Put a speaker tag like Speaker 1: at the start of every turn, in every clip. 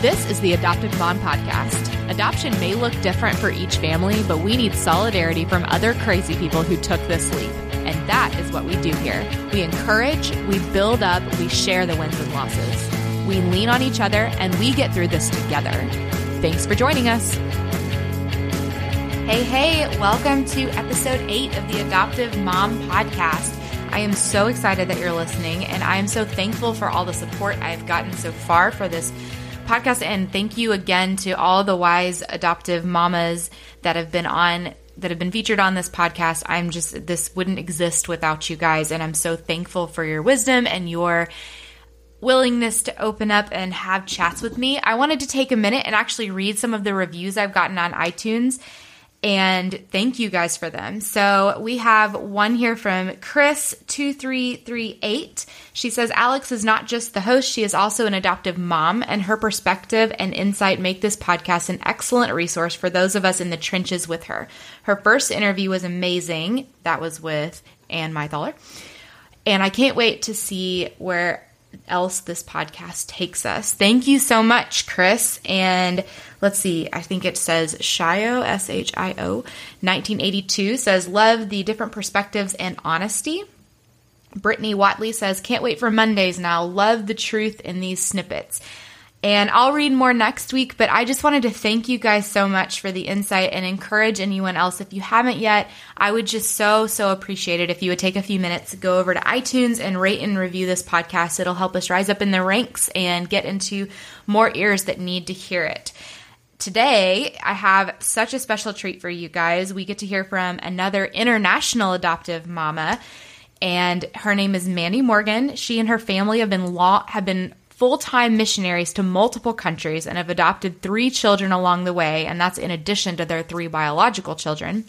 Speaker 1: This is the Adopted Mom Podcast. Adoption may look different for each family, but we need solidarity from other crazy people who took this leap. And that is what we do here. We encourage, we build up, we share the wins and losses. We lean on each other, and we get through this together. Thanks for joining us. Hey, hey, welcome to episode eight of the Adoptive Mom Podcast. I am so excited that you're listening, and I am so thankful for all the support I've gotten so far for this podcast. And thank you again to all the wise adoptive mamas that have been on that have been featured on this podcast. I'm just this wouldn't exist without you guys, and I'm so thankful for your wisdom and your willingness to open up and have chats with me. I wanted to take a minute and actually read some of the reviews I've gotten on iTunes and thank you guys for them. So we have one here from Chris2338. She says Alex is not just the host, she is also an adoptive mom, and her perspective and insight make this podcast an excellent resource for those of us in the trenches with her. Her first interview was amazing. That was with Ann Mythaler. And I can't wait to see where else this podcast takes us. Thank you so much, Chris. And let's see, I think it says Shio, S H I O, 1982 says, Love the different perspectives and honesty. Brittany Watley says, Can't wait for Mondays now. Love the truth in these snippets. And I'll read more next week, but I just wanted to thank you guys so much for the insight and encourage anyone else. If you haven't yet, I would just so, so appreciate it if you would take a few minutes, go over to iTunes and rate and review this podcast. It'll help us rise up in the ranks and get into more ears that need to hear it. Today, I have such a special treat for you guys. We get to hear from another international adoptive mama and her name is Mandi Morgan. She and her family have been law have been full-time missionaries to multiple countries and have adopted 3 children along the way, and that's in addition to their 3 biological children.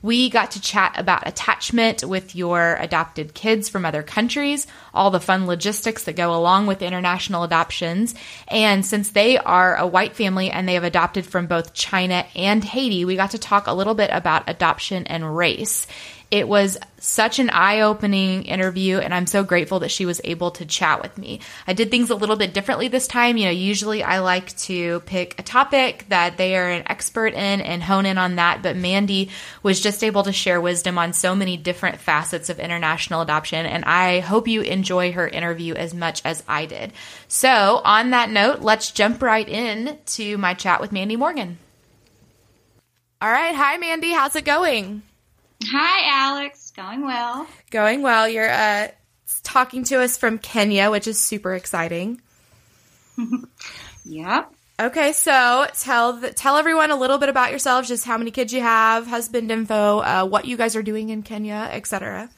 Speaker 1: We got to chat about attachment with your adopted kids from other countries, all the fun logistics that go along with international adoptions. And since they are a white family and they have adopted from both China and Haiti, we got to talk a little bit about adoption and race. It was such an eye opening interview, and I'm so grateful that she was able to chat with me. I did things a little bit differently this time. You know, usually I like to pick a topic that they are an expert in and hone in on that, but Mandi was just able to share wisdom on so many different facets of international adoption, and I hope you enjoy her interview as much as I did. So, on that note, let's jump right in to my chat with Mandi Morgan. All right. Hi, Mandi. How's it going?
Speaker 2: Hi, Alex. Going well.
Speaker 1: Going well. You're uh, talking to us from Kenya, which is super exciting.
Speaker 2: yep.
Speaker 1: Okay, so tell the, tell everyone a little bit about yourselves, just how many kids you have, husband info, uh, what you guys are doing in Kenya, etc.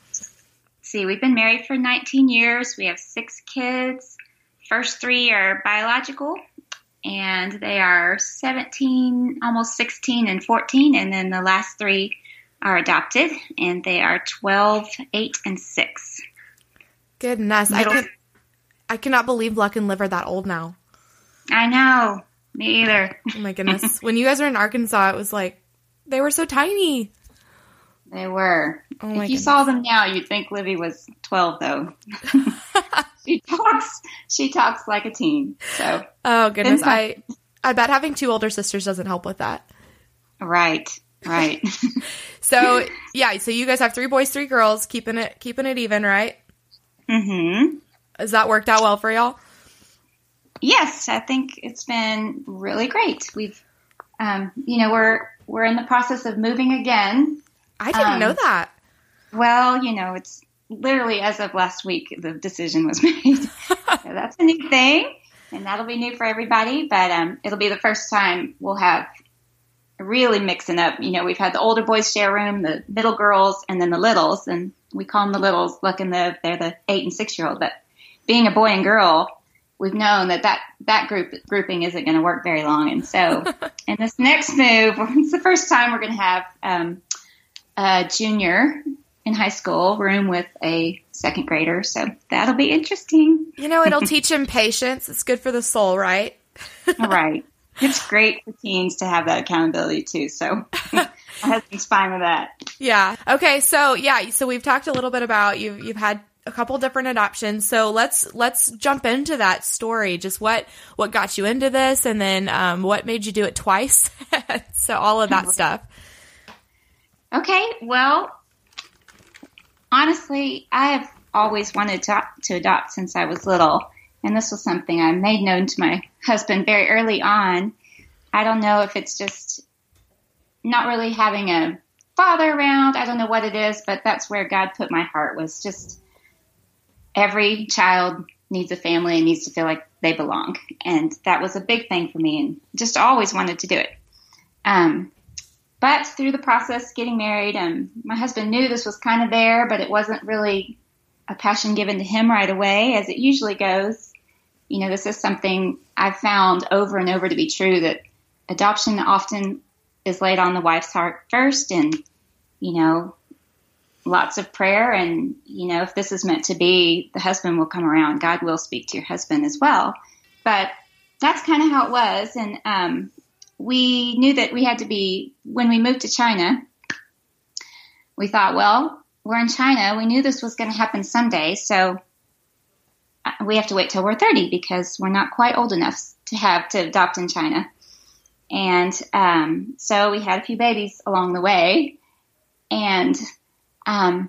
Speaker 2: See, we've been married for 19 years. We have six kids. First three are biological, and they are 17, almost 16, and 14. And then the last three are adopted, and they are 12, 8, and 6.
Speaker 1: Goodness, Middle. I can I cannot believe Lux and Liv are that old now.
Speaker 2: I know. Me either.
Speaker 1: Oh my goodness. when you guys were in Arkansas, it was like they were so tiny.
Speaker 2: They were. Oh if you goodness. saw them now, you'd think Livy was 12 though. she talks she talks like a teen. So
Speaker 1: Oh goodness. I I bet having two older sisters doesn't help with that.
Speaker 2: Right. Right.
Speaker 1: so yeah, so you guys have three boys, three girls, keeping it keeping it even, right?
Speaker 2: Mm-hmm.
Speaker 1: Has that worked out well for y'all?
Speaker 2: Yes, I think it's been really great. We've, um, you know, we're we're in the process of moving again.
Speaker 1: I didn't um, know that.
Speaker 2: Well, you know, it's literally as of last week the decision was made. so that's a new thing, and that'll be new for everybody. But um, it'll be the first time we'll have really mixing up. You know, we've had the older boys share room, the middle girls, and then the littles, and we call them the littles. Look, and the they're the eight and six year old. But being a boy and girl, we've known that that that group grouping isn't going to work very long. And so, in this next move, it's the first time we're going to have um, a junior in high school room with a second grader. So that'll be interesting.
Speaker 1: You know, it'll teach him patience. It's good for the soul, right?
Speaker 2: right it's great for teens to have that accountability too. So my husband's fine with that.
Speaker 1: Yeah. Okay. So yeah. So we've talked a little bit about you've you've had a couple different adoptions. So let's let's jump into that story. Just what what got you into this, and then um, what made you do it twice. so all of that stuff.
Speaker 2: Okay, well, honestly, I have always wanted to, to adopt since I was little, and this was something I made known to my husband very early on. I don't know if it's just not really having a father around. I don't know what it is, but that's where God put my heart was just every child needs a family and needs to feel like they belong. And that was a big thing for me and just always wanted to do it. Um, but through the process, getting married, um, my husband knew this was kind of there, but it wasn't really a passion given to him right away, as it usually goes. You know, this is something I've found over and over to be true that adoption often is laid on the wife's heart first and you know lots of prayer. And you know if this is meant to be the husband will come around. God will speak to your husband as well. But that's kind of how it was. And um, we knew that we had to be when we moved to china we thought well we're in china. We knew this was going to happen someday. So we have to wait till we're 30 because we're not quite old enough to have to adopt in china and um, so we had a few babies along the way. And um,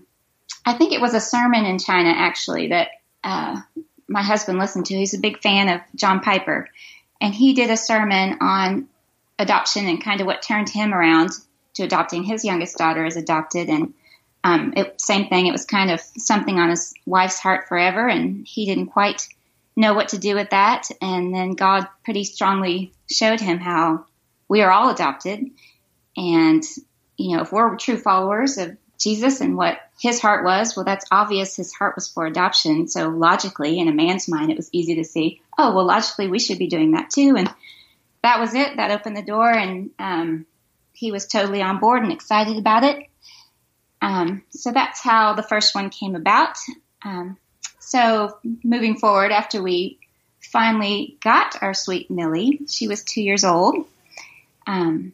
Speaker 2: I think it was a sermon in China, actually, that uh, my husband listened to. He's a big fan of John Piper. And he did a sermon on adoption and kind of what turned him around to adopting his youngest daughter as adopted. And um, it, same thing, it was kind of something on his wife's heart forever. And he didn't quite know what to do with that. And then God pretty strongly showed him how we are all adopted. And, you know, if we're true followers of Jesus and what his heart was, well, that's obvious his heart was for adoption. So logically, in a man's mind, it was easy to see, oh, well, logically, we should be doing that too. And that was it. That opened the door. And um, he was totally on board and excited about it. Um, so that's how the first one came about. Um, so moving forward, after we finally got our sweet Millie, she was two years old. Um,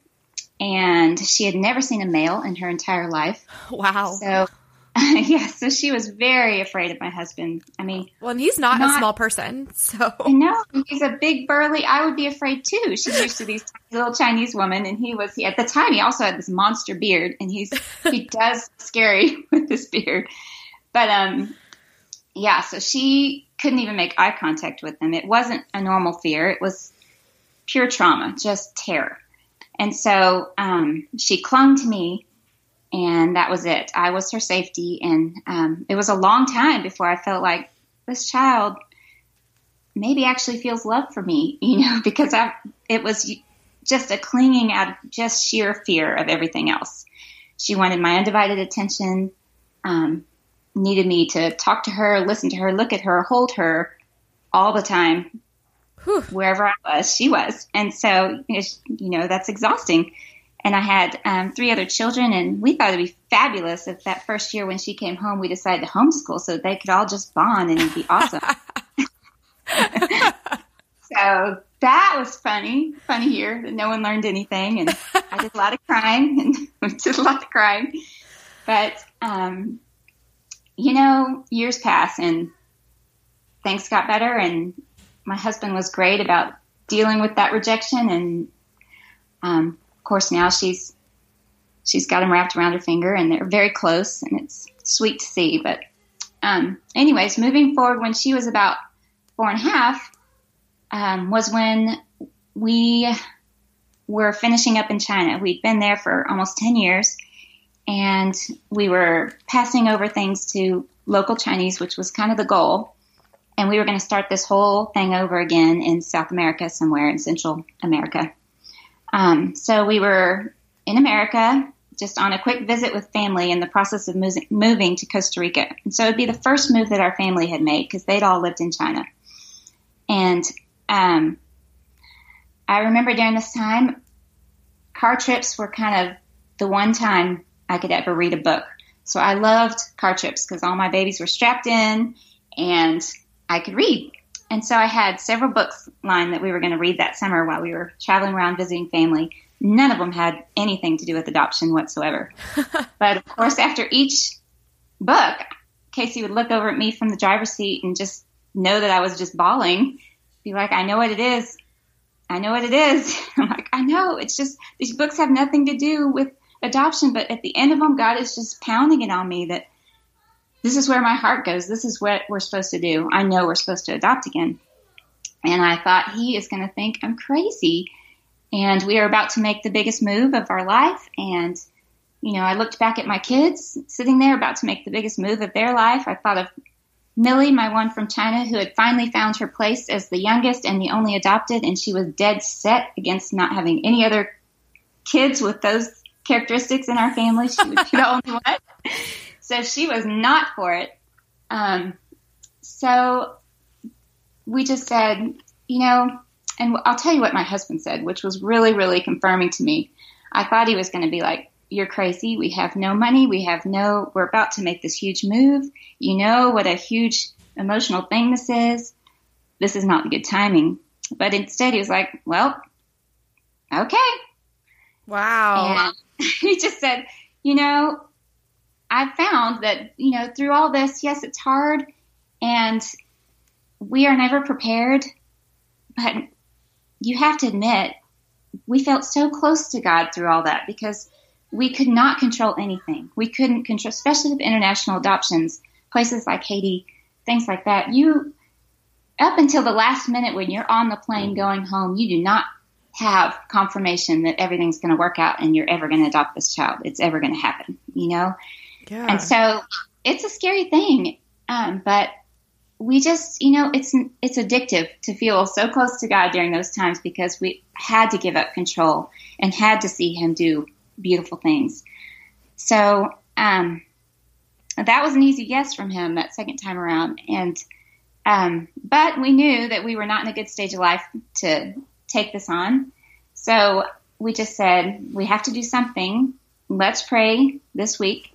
Speaker 2: and she had never seen a male in her entire life.
Speaker 1: Wow.
Speaker 2: So, yeah, so she was very afraid of my husband. I mean,
Speaker 1: well, and he's not, not a small person, so
Speaker 2: no, he's a big burly. I would be afraid too. She's used to these little Chinese women, and he was he, at the time. He also had this monster beard, and he's he does scary with this beard. But um, yeah, so she couldn't even make eye contact with him. It wasn't a normal fear. It was pure trauma, just terror. And so um, she clung to me, and that was it. I was her safety. And um, it was a long time before I felt like this child maybe actually feels love for me, you know, because I, it was just a clinging out of just sheer fear of everything else. She wanted my undivided attention, um, needed me to talk to her, listen to her, look at her, hold her all the time Whew. wherever I was, she was. And so, you know, that's exhausting. And I had um, three other children, and we thought it'd be fabulous if that first year when she came home, we decided to homeschool so they could all just bond and it'd be awesome. so that was funny, funny year. that no one learned anything. And I did a lot of crying and did a lot of crying. But, um, you know, years pass and things got better and my husband was great about dealing with that rejection, and um, course now she's she's got him wrapped around her finger, and they're very close, and it's sweet to see. But um, anyways, moving forward, when she was about four and a half, um, was when we were finishing up in China. We'd been there for almost ten years, and we were passing over things to local Chinese, which was kind of the goal and we were going to start this whole thing over again in South America, somewhere in Central America. Um, so we were in America, just on a quick visit with family in the process of moving to Costa Rica. And so it'd be the first move that our family had made because they'd all lived in China. And um, I remember during this time, car trips were kind of the one time I could ever read a book. So I loved car trips because all my babies were strapped in and I could read. And so I had several books lined that we were going to read that summer while we were traveling around visiting family. None of them had anything to do with adoption whatsoever. but of course, after each book Casey would look over at me from the driver's seat and just know that I was just bawling. Be like, I know what it is. I know what it is. I'm like, I know. It's just these books have nothing to do with adoption, but at the end of them, God is just pounding it on me that this is where my heart goes. This is what we're supposed to do. I know we're supposed to adopt again. And I thought he is going to think I'm crazy. And we are about to make the biggest move of our life. And, you know, I looked back at my kids sitting there about to make the biggest move of their life. I thought of Millie, my one from China, who had finally found her place as the youngest and the only adopted. And she was dead set against not having any other kids with those characteristics in our family. She was the only one. So she was not for it. Um, so we just said, you know, and I'll tell you what my husband said, which was really, really confirming to me. I thought he was going to be like, you're crazy. We have no money. We have no, we're about to make this huge move. You know what a huge emotional thing this is. This is not good timing. But instead, he was like, well, okay.
Speaker 1: Wow.
Speaker 2: And he just said, you know, I've found that, you know, through all this, yes, it's hard and we are never prepared, but you have to admit, we felt so close to God through all that because we could not control anything. We couldn't control, especially with international adoptions, places like Haiti, things like that. You, up until the last minute when you're on the plane going home, you do not have confirmation that everything's going to work out and you're ever going to adopt this child. It's ever going to happen, you know? Yeah. And so it's a scary thing. Um, but we just, you know, it's, it's addictive to feel so close to God during those times because we had to give up control and had to see him do beautiful things. So, um, that was an easy yes from him that second time around. And, um, but we knew that we were not in a good stage of life to take this on. So we just said, we have to do something. Let's pray this week.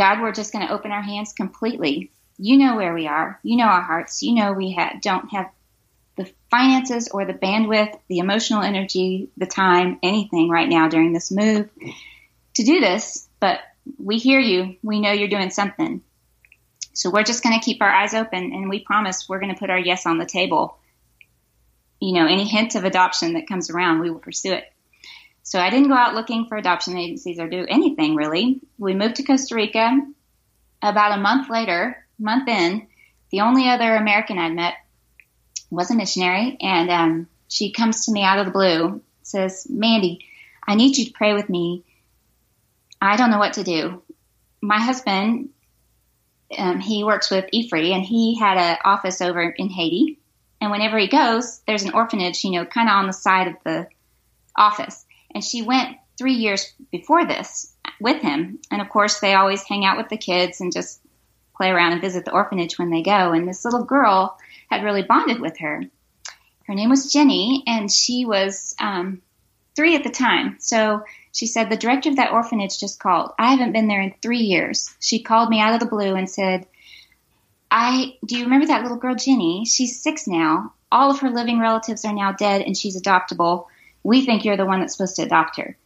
Speaker 2: God, we're just going to open our hands completely. You know where we are. You know our hearts. You know we ha- don't have the finances or the bandwidth, the emotional energy, the time, anything right now during this move to do this. But we hear you. We know you're doing something. So we're just going to keep our eyes open and we promise we're going to put our yes on the table you know, any hint of adoption that comes around, we will pursue it. So I didn't go out looking for adoption agencies or do anything really. We moved to Costa Rica. About a month later, month in, the only other American I'd met was a missionary, and um, she comes to me out of the blue, says, "Mandi, I need you to pray with me. I don't know what to do. My husband, um, he works with IFRI, and he had an office over in Haiti, and whenever he goes, there's an orphanage, you know, kind of on the side of the office. And she went three years before this with him. And of course, they always hang out with the kids and just play around and visit the orphanage when they go. And this little girl had really bonded with her. Her name was Jenny, and she was um, three at the time. So she said, The director of that orphanage just called. I haven't been there in three years. She called me out of the blue and said, I do you remember that little girl Jenny? She's six now. All of her living relatives are now dead, and she's adoptable. We think you're the one that's supposed to adopt her.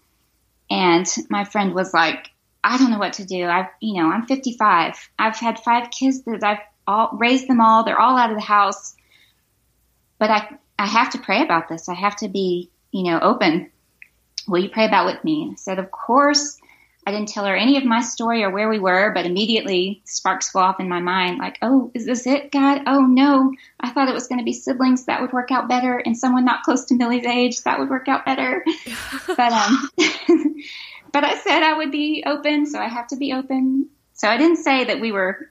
Speaker 2: And my friend was like, I don't know what to do. I've, you know, I'm 55. I've had five kids that I've all raised them all. They're all out of the house. But I, I have to pray about this. I have to be, you know, open. Will you pray about with me? I said, of course. I didn't tell her any of my story or where we were, but immediately sparks go off in my mind like, oh, is this it, God? Oh, no. I thought it was going to be siblings. That would work out better. And someone not close to Millie's age. That would work out better. but, um, but I said I would be open. So I have to be open. So I didn't say that we were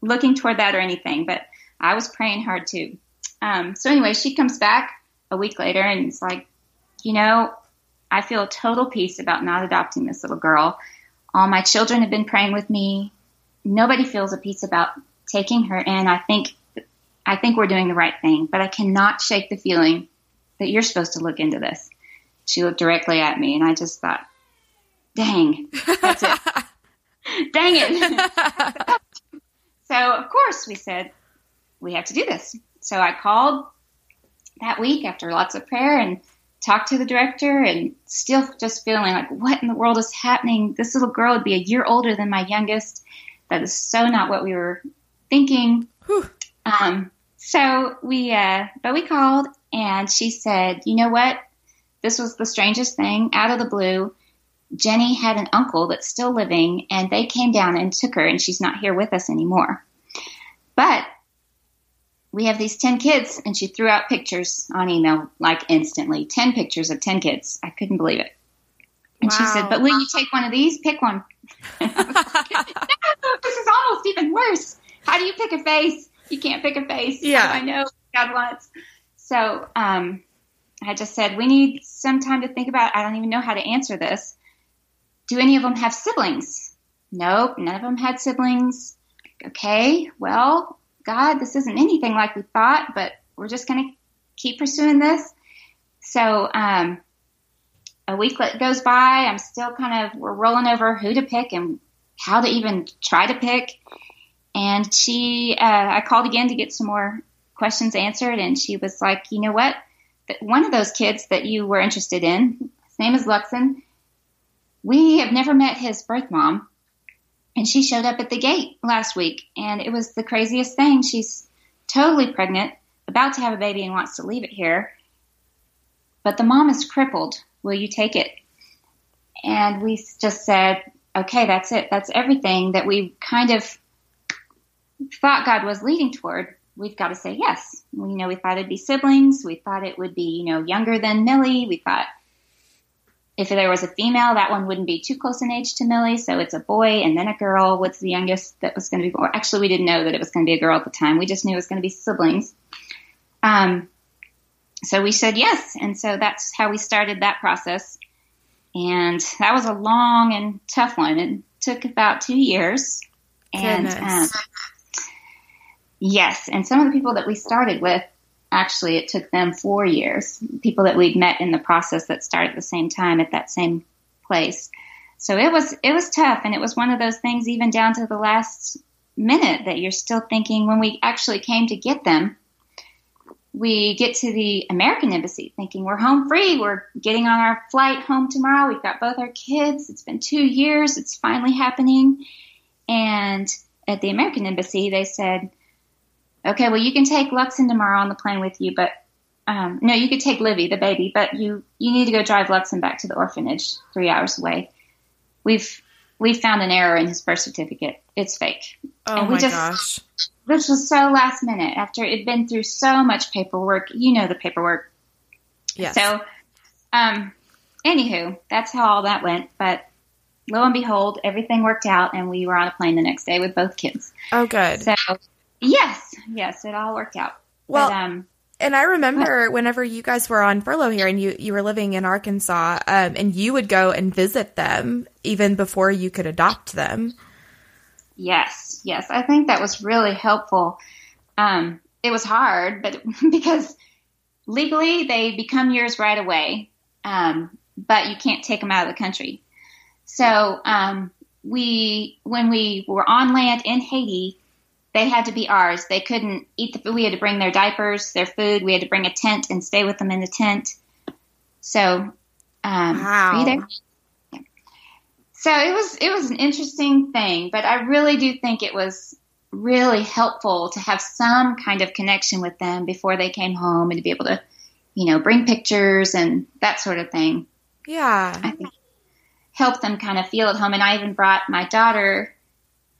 Speaker 2: looking toward that or anything, but I was praying hard too. Um, so anyway, she comes back a week later and it's like, you know, I feel a total peace about not adopting this little girl. All my children have been praying with me. Nobody feels a peace about taking her in. I think I think we're doing the right thing, but I cannot shake the feeling that you're supposed to look into this. She looked directly at me and I just thought, dang, that's it. dang it. so of course we said, we have to do this. So I called that week after lots of prayer and talked to the director and still just feeling like, what in the world is happening? This little girl would be a year older than my youngest. that is so not what we were thinking. Um, so we, uh, but we called and she said, you know what? This was the strangest thing out of the blue. Jenny had an uncle that's still living and they came down and took her and she's not here with us anymore. But we have these 10 kids and she threw out pictures on email like instantly 10 pictures of 10 kids. I couldn't believe it. And wow. she said, But will you take one of these? Pick one. no, this is almost even worse. How do you pick a face? You can't pick a face.
Speaker 1: Yeah.
Speaker 2: I know God wants. So um, I just said, We need some time to think about it. I don't even know how to answer this. Do any of them have siblings? Nope, none of them had siblings. Okay, well, God, this isn't anything like we thought, but we're just going to keep pursuing this. So um, a week goes by. I'm still kind of we're rolling over who to pick and how to even try to pick. And she, uh, I called again to get some more questions answered, and she was like, "You know what? One of those kids that you were interested in, his name is Luxon. We have never met his birth mom, and she showed up at the gate last week, and it was the craziest thing. She's totally pregnant, about to have a baby, and wants to leave it here." But the mom is crippled Will you take it? And we just said, okay, that's it. That's everything that we kind of thought God was leading toward. We've got to say yes. We, you know, we thought it'd be siblings. We thought it would be, you know, younger than Millie. We thought if there was a female, that one wouldn't be too close in age to Millie. So it's a boy and then a girl. What's the youngest that was going to be? Or actually, we didn't know that it was going to be a girl at the time. We just knew it was going to be siblings. Um, so we said yes. And so that's how we started that process. And that was a long and tough one. It took about two years. And um, yes, and some of the people that we started with, actually, it took them four years. People that we'd met in the process that started at the same time at that same place. So it was it was tough, and it was one of those things, even down to the last minute, that you're still thinking when we actually came to get them we get to the American embassy thinking we're home free. We're getting on our flight home tomorrow. We've got both our kids. It's been two years. It's finally happening. And at the American embassy, they said, okay, well, you can take Luxon tomorrow on the plane with you, but um, no, you could take Livy, the baby, but you, you need to go drive Luxon back to the orphanage three hours away. We've, we found an error in his birth certificate. It's fake.
Speaker 1: Oh and we my just, gosh
Speaker 2: this was so last minute after it'd been through so much paperwork. You know the paperwork.
Speaker 1: Yeah.
Speaker 2: So, um, anywho, that's how all that went. But lo and behold, everything worked out, and we were on a plane the next day with both kids.
Speaker 1: Oh, good.
Speaker 2: So, yes, yes, it all worked out.
Speaker 1: Well, but, um, and I remember whenever you guys were on furlough here and you, you were living in Arkansas, um, and you would go and visit them even before you could adopt them.
Speaker 2: Yes, yes. I think that was really helpful. Um, it was hard, but because legally they become yours right away, um, but you can't take them out of the country. So um, we, when we were on land in Haiti, they had to be ours. They couldn't eat the food. We had to bring their diapers, their food. We had to bring a tent and stay with them in the tent. So, um,
Speaker 1: wow.
Speaker 2: So it was it was an interesting thing, but I really do think it was really helpful to have some kind of connection with them before they came home and to be able to, you know, bring pictures and that sort of thing.
Speaker 1: Yeah.
Speaker 2: I think help them kind of feel at home. And I even brought my daughter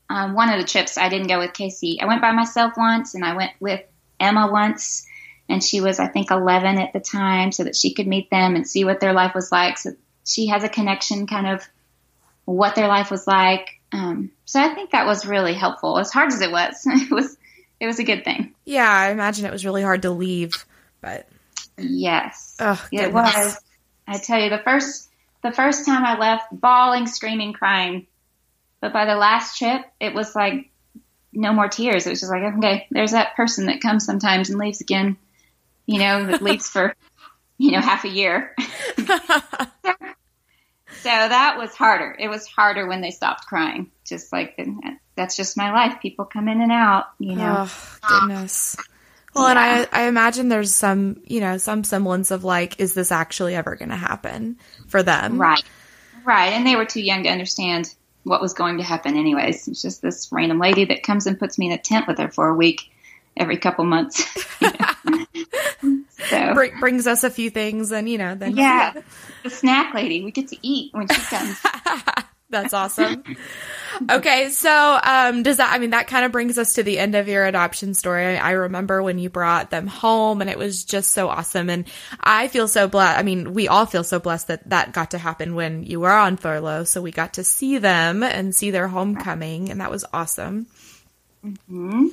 Speaker 2: um, one of the trips. I didn't go with Casey. I went by myself once, and I went with Emma once, and she was I think 11 at the time, so that she could meet them and see what their life was like. So she has a connection kind of what their life was like. Um, so I think that was really helpful. As hard as it was, it was it was a good thing.
Speaker 1: Yeah, I imagine it was really hard to leave, but
Speaker 2: yes,
Speaker 1: oh,
Speaker 2: it was. I tell you, the first the first time I left, bawling, screaming, crying. But by the last trip, it was like no more tears. It was just like, okay, there's that person that comes sometimes and leaves again. You know, that leaves for you know half a year. So that was harder. It was harder when they stopped crying. Just like that's just my life. People come in and out, you know.
Speaker 1: Oh, goodness. Well, yeah. and I I imagine there's some, you know, some semblance of like is this actually ever going to happen for them?
Speaker 2: Right. Right. And they were too young to understand what was going to happen, anyways. It's just this random lady that comes and puts me in a tent with her for a week every couple months.
Speaker 1: so Br- brings us a few things, and you know, then
Speaker 2: yeah, the snack lady. We get to eat when she comes.
Speaker 1: That's awesome. okay, so um, does that? I mean, that kind of brings us to the end of your adoption story. I remember when you brought them home, and it was just so awesome. And I feel so blessed. I mean, we all feel so blessed that that got to happen when you were on furlough. So we got to see them and see their homecoming, and that was awesome. Mm-hmm.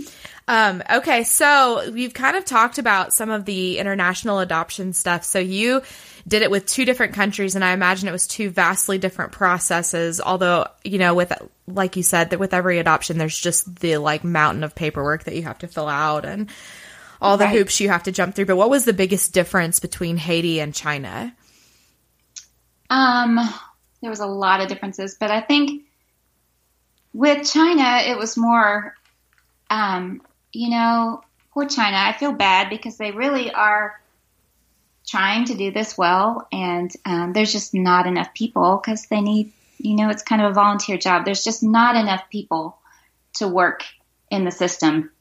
Speaker 1: Um, okay, so we've kind of talked about some of the international adoption stuff. So you did it with two different countries, and I imagine it was two vastly different processes. Although, you know, with like you said, that with every adoption, there's just the like mountain of paperwork that you have to fill out and all the right. hoops you have to jump through. But what was the biggest difference between Haiti and China?
Speaker 2: Um, there was a lot of differences, but I think with China, it was more um, you know, poor China. I feel bad because they really are trying to do this well, and um, there's just not enough people because they need, you know, it's kind of a volunteer job. There's just not enough people to work in the system.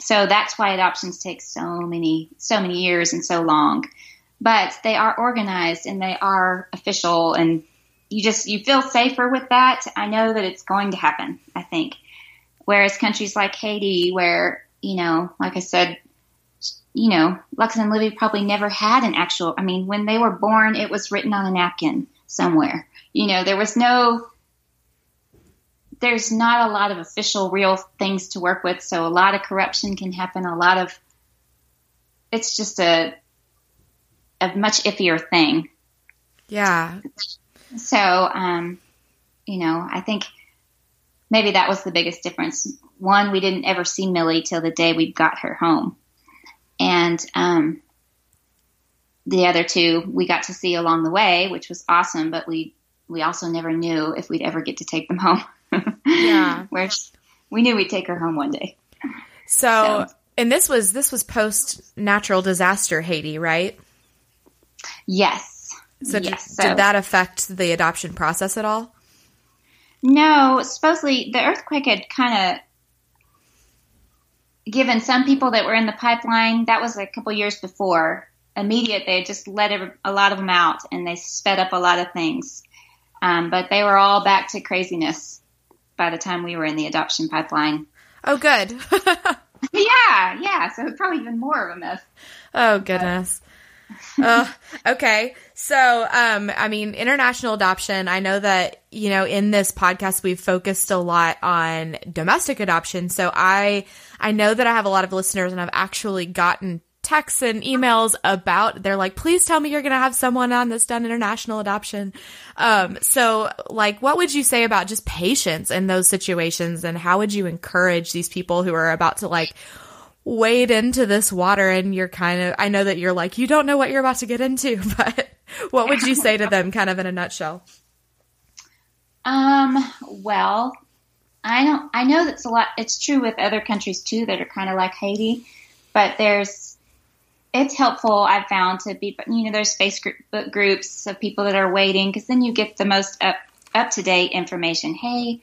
Speaker 2: So that's why adoptions take so many, so many years and so long. But they are organized and they are official, and you just you feel safer with that. I know that it's going to happen. I think. Whereas countries like Haiti, where, you know, like I said, you know, Lux and Livy probably never had an actual, I mean, when they were born, it was written on a napkin somewhere. You know, there was no, there's not a lot of official, real things to work with. So a lot of corruption can happen. A lot of, it's just a, a much iffier thing.
Speaker 1: Yeah.
Speaker 2: So, um, you know, I think maybe that was the biggest difference. One, we didn't ever see Millie till the day we got her home, and um, the other two we got to see along the way, which was awesome. But we we also never knew if we'd ever get to take them home.
Speaker 1: yeah,
Speaker 2: where we knew we'd take her home one day.
Speaker 1: So, so and this was this was post natural disaster Haiti, right?
Speaker 2: Yes.
Speaker 1: So, yes, did, so did that affect the adoption process at all?
Speaker 2: No, supposedly the earthquake had kind of given some people that were in the pipeline. That was a couple years before. Immediate, they just let a lot of them out, and they sped up a lot of things. Um, but they were all back to craziness by the time we were in the adoption pipeline.
Speaker 1: Oh, good.
Speaker 2: yeah, yeah. So probably even more of a mess.
Speaker 1: Oh goodness uh, okay. So, um, I mean, international adoption, I know that, you know, in this podcast, we've focused a lot on domestic adoption. So I, I know that I have a lot of listeners and I've actually gotten texts and emails about, they're like, please tell me you're going to have someone on that's done international adoption. Um, so like, what would you say about just patience in those situations and how would you encourage these people who are about to like, wade into this water and you're kind of I know that you're like you don't know what you're about to get into, but what would you say to them kind of in a nutshell?
Speaker 2: Um, well, I don't I know that's a lot it's true with other countries too that are kind of like Haiti, but there's it's helpful I've found to be you know there's Facebook groups of people that are waiting cuz then you get the most up up to date information. Hey,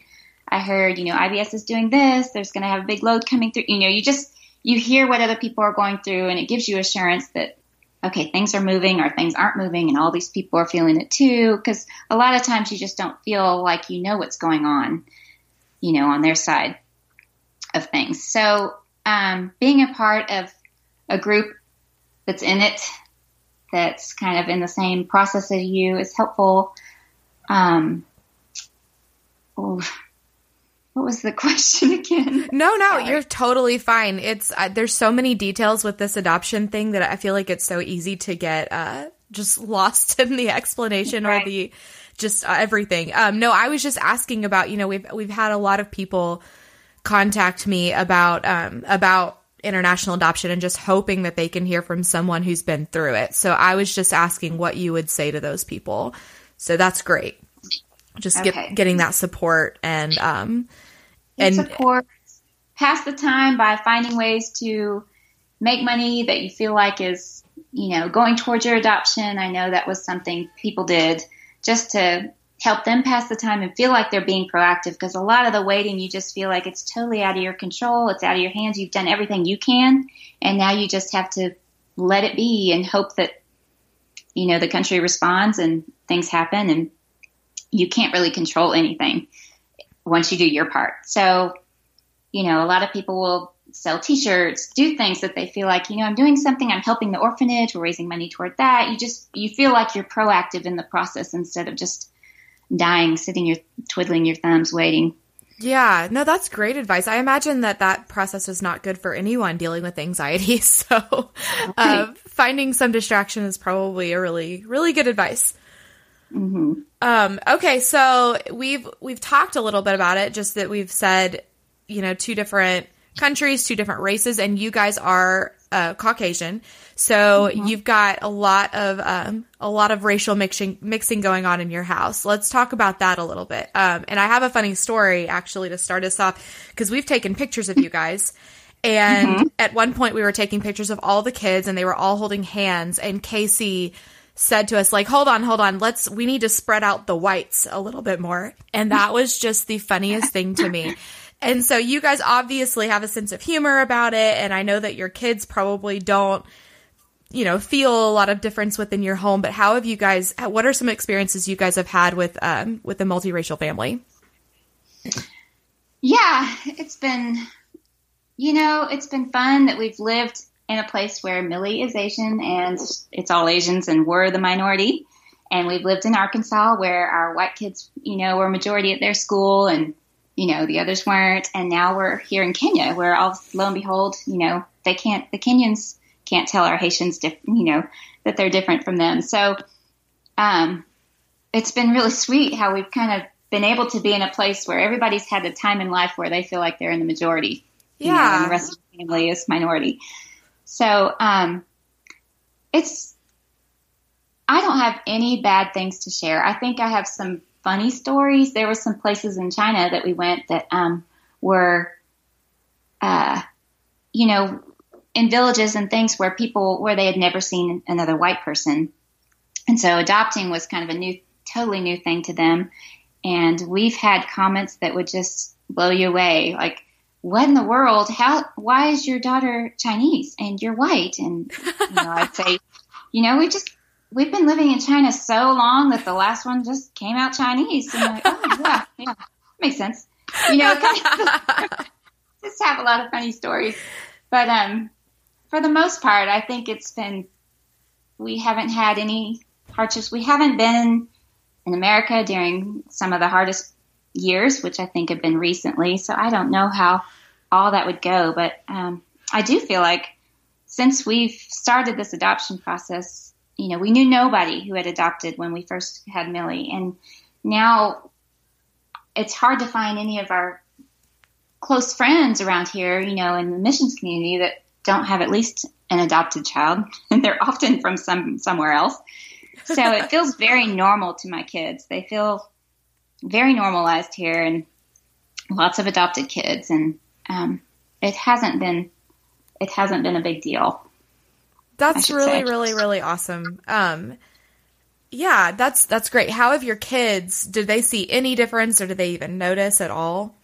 Speaker 2: I heard, you know, IBS is doing this. There's going to have a big load coming through. You know, you just you hear what other people are going through and it gives you assurance that okay things are moving or things aren't moving and all these people are feeling it too because a lot of times you just don't feel like you know what's going on you know on their side of things. So um, being a part of a group that's in it that's kind of in the same process as you is helpful. Um, what was the question again?
Speaker 1: No, no, Sorry. you're totally fine. It's uh, there's so many details with this adoption thing that I feel like it's so easy to get uh, just lost in the explanation right. or the just uh, everything. Um, no, I was just asking about you know we've we've had a lot of people contact me about um, about international adoption and just hoping that they can hear from someone who's been through it. So I was just asking what you would say to those people. So that's great. Just okay. get, getting that support and um,
Speaker 2: and support. Pass the time by finding ways to make money that you feel like is you know going towards your adoption. I know that was something people did just to help them pass the time and feel like they're being proactive because a lot of the waiting you just feel like it's totally out of your control. It's out of your hands. You've done everything you can and now you just have to let it be and hope that you know the country responds and things happen and you can't really control anything once you do your part so you know a lot of people will sell t-shirts do things that they feel like you know i'm doing something i'm helping the orphanage we're raising money toward that you just you feel like you're proactive in the process instead of just dying, sitting your twiddling your thumbs, waiting.
Speaker 1: Yeah, no, that's great advice. I imagine that that process is not good for anyone dealing with anxiety. So, uh, finding some distraction is probably a really, really good advice. Mm-hmm. Um, okay, so we've we've talked a little bit about it. Just that we've said, you know, two different countries, two different races, and you guys are uh, Caucasian. So mm-hmm. you've got a lot of um, a lot of racial mixing mixing going on in your house. Let's talk about that a little bit. Um, and I have a funny story actually to start us off because we've taken pictures of you guys. And mm-hmm. at one point, we were taking pictures of all the kids, and they were all holding hands. And Casey said to us, like, hold on, hold on, let's, we need to spread out the whites a little bit more. And that was just the funniest thing to me. And so you guys obviously have a sense of humor about it. And I know that your kids probably don't you know, feel a lot of difference within your home. But how have you guys? What are some experiences you guys have had with um, with the multiracial family?
Speaker 2: Yeah, it's been, you know, it's been fun that we've lived in a place where Millie is Asian and it's all Asians and we're the minority. And we've lived in Arkansas where our white kids, you know, were majority at their school and, you know, the others weren't. And now we're here in Kenya where all, lo and behold, you know, they can't, the Kenyans can't tell our Haitians, diff- you know, that they're different from them. So, um, it's been really sweet how we've kind of been able to be in a place where everybody's had a time in life where they feel like they're in the majority.
Speaker 1: Yeah. You know,
Speaker 2: and the rest of the family is minority. So, um, it's, I don't have any bad things to share. I think I have some funny stories. There were some places in China that we went that, um, were, uh, you know, in villages and things where people where they had never seen another white person and so adopting was kind of a new totally new thing to them and we've had comments that would just blow you away like what in the world? How why is your daughter chinese and you're white? And you know i'd say you know we just we've been living in china so long that the last one just came out chinese. And like oh yeah yeah makes sense. You know just have a lot of funny stories. But um for the most part, I think it's been, we haven't had any hardships. We haven't been in America during some of the hardest years, which I think have been recently. So I don't know how all that would go, but um, I do feel like since we've started this adoption process, you know, we knew nobody who had adopted when we first had Millie, and now it's hard to find any of our close friends around here, you know, in the missions community that don't have at least an adopted child, and they're often from some somewhere else. So it feels very normal to my kids. They feel very normalized here, and lots of adopted kids, and um, it hasn't been it hasn't been a big deal.
Speaker 1: That's really, say. really, really awesome. Um, yeah, that's that's great. How have your kids? Did they see any difference, or did they even notice at all?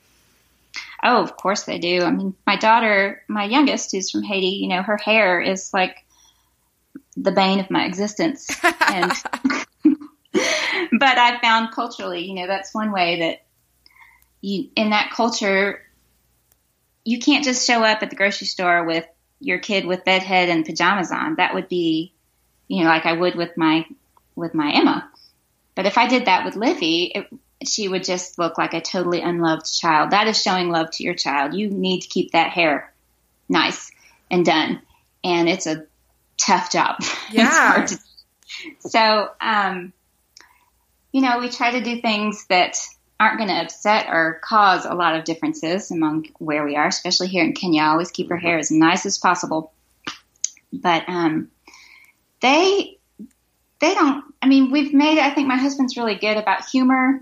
Speaker 2: Oh, of course they do. I mean, my daughter, my youngest, who's from Haiti, you know, her hair is like the bane of my existence. And, but I found culturally, you know, that's one way that you, in that culture, you can't just show up at the grocery store with your kid with bedhead and pajamas on. That would be, you know, like I would with my, with my Emma. But if I did that with Livy, it, she would just look like a totally unloved child. That is showing love to your child. You need to keep that hair nice and done. And it's a tough job.
Speaker 1: Yeah.
Speaker 2: to, so, um, you know, we try to do things that aren't going to upset or cause a lot of differences among where we are, especially here in Kenya. I always keep her hair as nice as possible. But um, they they don't. I mean, we've made. I think my husband's really good about humor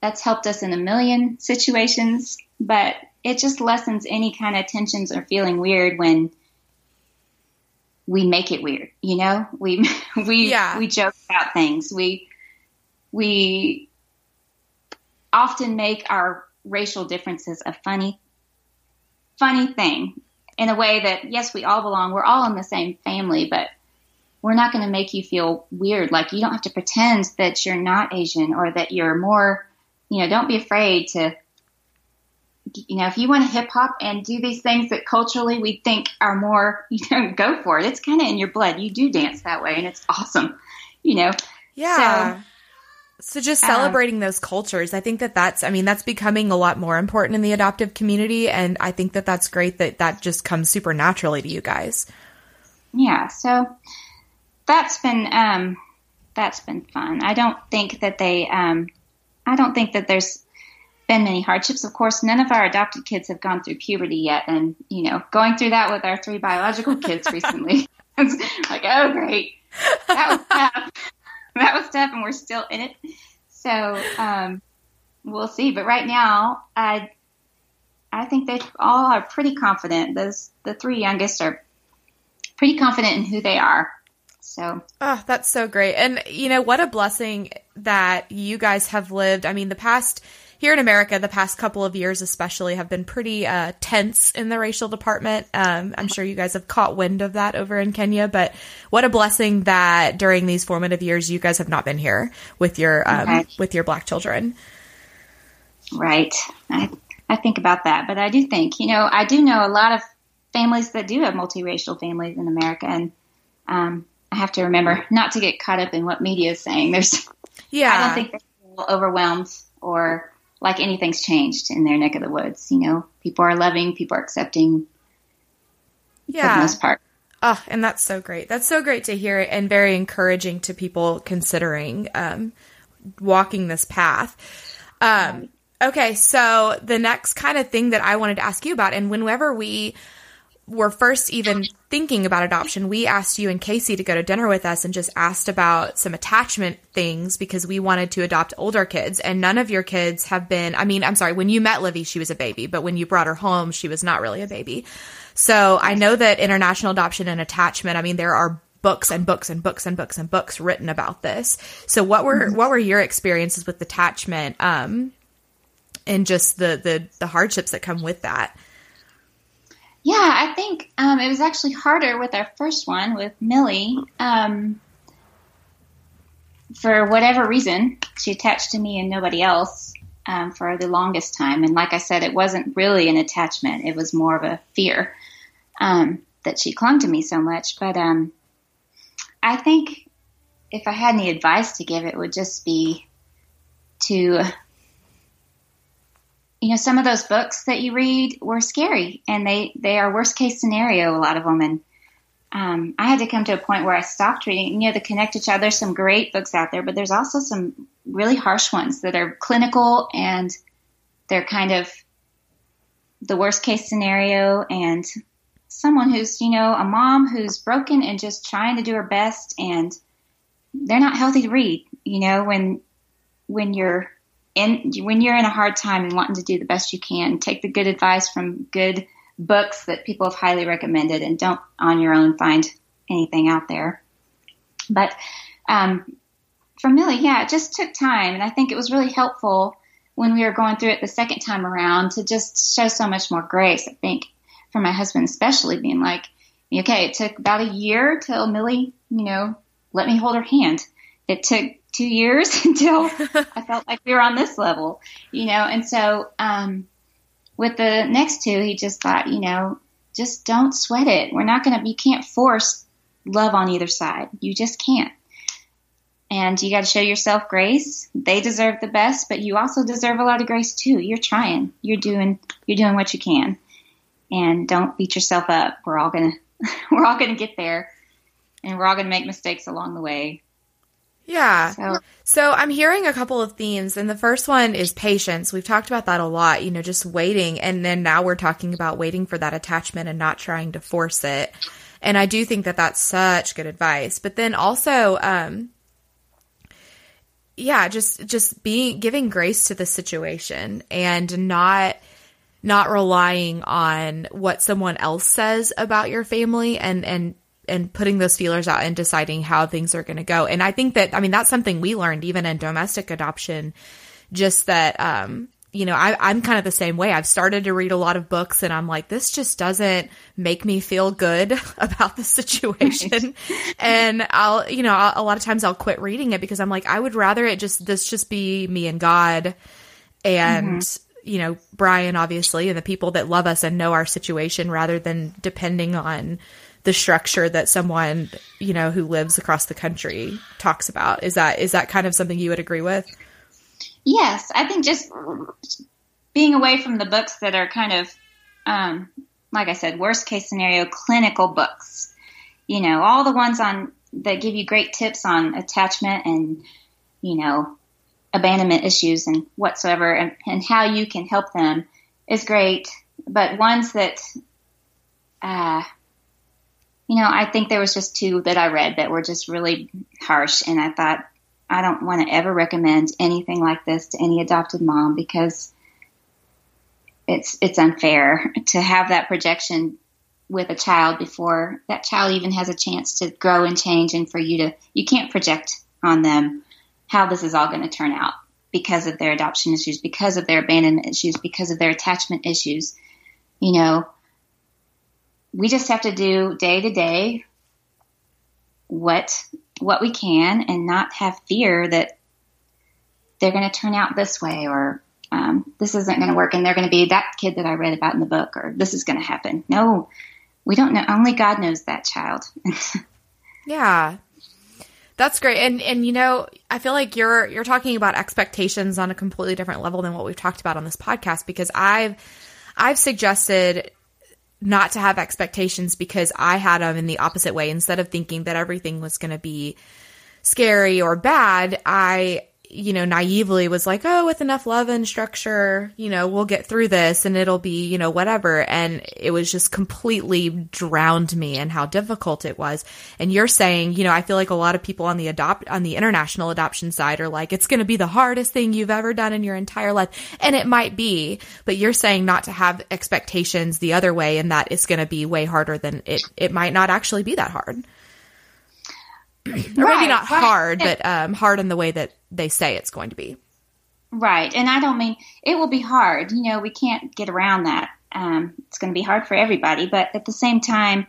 Speaker 2: that's helped us in a million situations, but it just lessens any kind of tensions or feeling weird when we make it weird. You know, we we
Speaker 1: yeah.
Speaker 2: we joke about things. We we often make our racial differences a funny, funny thing in a way that, yes, we all belong. We're all in the same family, but we're not going to make you feel weird. Like you don't have to pretend that you're not Asian or that you're more, you know, don't be afraid to, you know, if you want to hip hop and do these things that culturally we think are more, you know, go for it. It's kind of in your blood. You do dance that way and it's awesome, you know?
Speaker 1: Yeah. So, so just celebrating um, those cultures, I think that that's, I mean, that's becoming a lot more important in the adoptive community. And I think that that's great that that just comes super naturally to you guys.
Speaker 2: Yeah. So that's been, um, that's been fun. I don't think that they, um, I don't think that there's been many hardships. Of course, none of our adopted kids have gone through puberty yet. And, you know, going through that with our three biological kids recently, it's like, oh, great. That was tough. that was tough, and we're still in it. So um, we'll see. But right now, I I think they all are pretty confident. Those the three youngest are pretty confident in who they are. So
Speaker 1: oh, that's so great. And you know what a blessing that you guys have lived. I mean, the past here in America, the past couple of years, especially, have been pretty uh, tense in the racial department. Um, I'm sure you guys have caught wind of that over in Kenya, but what a blessing that during these formative years, you guys have not been here with your um, right. with your black children.
Speaker 2: Right. I I think about that, but I do think you know I do know a lot of families that do have multiracial families in America, and um, I have to remember not to get caught up in what media is saying. There's yeah, I don't think they're overwhelmed or like anything's changed in their neck of the woods. You know, people are loving, people are accepting. Yeah. For the most part.
Speaker 1: Oh, and that's so great. That's so great to hear and very encouraging to people considering um, walking this path. Um, okay, so the next kind of thing that I wanted to ask you about, and whenever we were first even thinking about adoption, we asked you and Casey to go to dinner with us and just asked about some attachment things because we wanted to adopt older kids. And none of your kids have been, I mean, I'm sorry, when you met Livy, she was a baby, but when you brought her home, she was not really a baby. So I know that international adoption and attachment, I mean, there are books and books and books and books and books written about this. So what were, mm-hmm. what were your experiences with attachment, um, and just the, the, the hardships that come with that?
Speaker 2: Yeah, I think um, it was actually harder with our first one with Millie. Um, for whatever reason, she attached to me and nobody else um, for the longest time. And like I said, it wasn't really an attachment; it was more of a fear um, that she clung to me so much. But um, I think if I had any advice to give, it would just be to you know, some of those books that you read were scary and they, they are worst case scenario, a lot of them. And um, I had to come to a point where I stopped reading. You know, the Connect to Child, there's some great books out there, but there's also some really harsh ones that are clinical and they're kind of the worst case scenario and someone who's, you know, a mom who's broken and just trying to do her best and they're not healthy to read, you know, when, when you're in when you're in a hard time and wanting to do the best you can, take the good advice from good books that people have highly recommended, and don't on your own find anything out there. But um, for Millie, yeah, it just took time, and I think it was really helpful when we were going through it the second time around to just show so much more grace. I think for my husband, especially being like, okay, it took about a year till Millie, you know, let me hold her hand. It took two years until I felt like we were on this level, you know. And so um, with the next two, he just thought, you know, just don't sweat it. We're not going to, you can't force love on either side. You just can't. And you got to show yourself grace. They deserve the best, but you also deserve a lot of grace too. You're trying. You're doing. You're doing what you can, and don't beat yourself up. We're all gonna. We're all gonna get there, and we're all gonna make mistakes along the way.
Speaker 1: Yeah. So. so. I'm hearing a couple of themes, and the first one is patience. We've talked about that a lot, you know, just waiting. And then now we're talking about waiting for that attachment and not trying to force it. And I do think that that's such good advice. But then also, um, yeah, just just being giving grace to the situation and not not relying on what someone else says about your family and and and putting those feelers out and deciding how things are going to go. And I think that, I mean, that's something we learned even in domestic adoption just that, um, you know, I, I'm kind of the same way. I've started to read a lot of books and I'm like, this just doesn't make me feel good about the situation. and I'll, you know, I'll, a lot of times I'll quit reading it because I'm like, I would rather it just, this just be me and God and, mm-hmm. you know, Brian, obviously, and the people that love us and know our situation rather than depending on the structure that someone, you know, who lives across the country talks about. Is that, is that kind of something you would agree with?
Speaker 2: Yes, I think just being away from the books that are kind of, um, like I said, worst case scenario clinical books. You know, all the ones on that give you great tips on attachment and, you know, abandonment issues and whatsoever and, and how you can help them is great. But ones that, uh, you know, I think there was just two that I read that were just really harsh, and I thought I don't want to ever recommend anything like this to any adopted mom because it's it's unfair to have that projection with a child before that child even has a chance to grow and change and for you to you can't project on them how this is all going to turn out because of their adoption issues because of their abandonment issues because of their attachment issues. You know we just have to do day to day what what we can and not have fear that they're going to turn out this way or um, this isn't going to work and they're going to be that kid that I read about in the book or this is going to happen. No, we don't know. Only God knows that child.
Speaker 1: yeah. That's great. And and you know, I feel like you're you're talking about expectations on a completely different level than what we've talked about on this podcast because I've I've suggested not to have expectations because I had them in the opposite way. Instead of thinking that everything was going to be scary or bad, I, you know, naively was like, oh, with enough love and structure, you know, we'll get through this and it'll be, you know, whatever. And it was just completely drowned me and how difficult it was. And you're saying, you know, I feel like a lot of people on the adopt, on the international adoption side are like, it's going to be the hardest thing you've ever done in your entire life. And it might be, but you're saying not to have expectations the other way and that it's going to be way harder than it, it might not actually be that hard. Or right, maybe not right. hard, but um, hard in the way that they say it's going to be.
Speaker 2: Right. And I don't mean it will be hard. You know, we can't get around that. Um, it's going to be hard for everybody. But at the same time,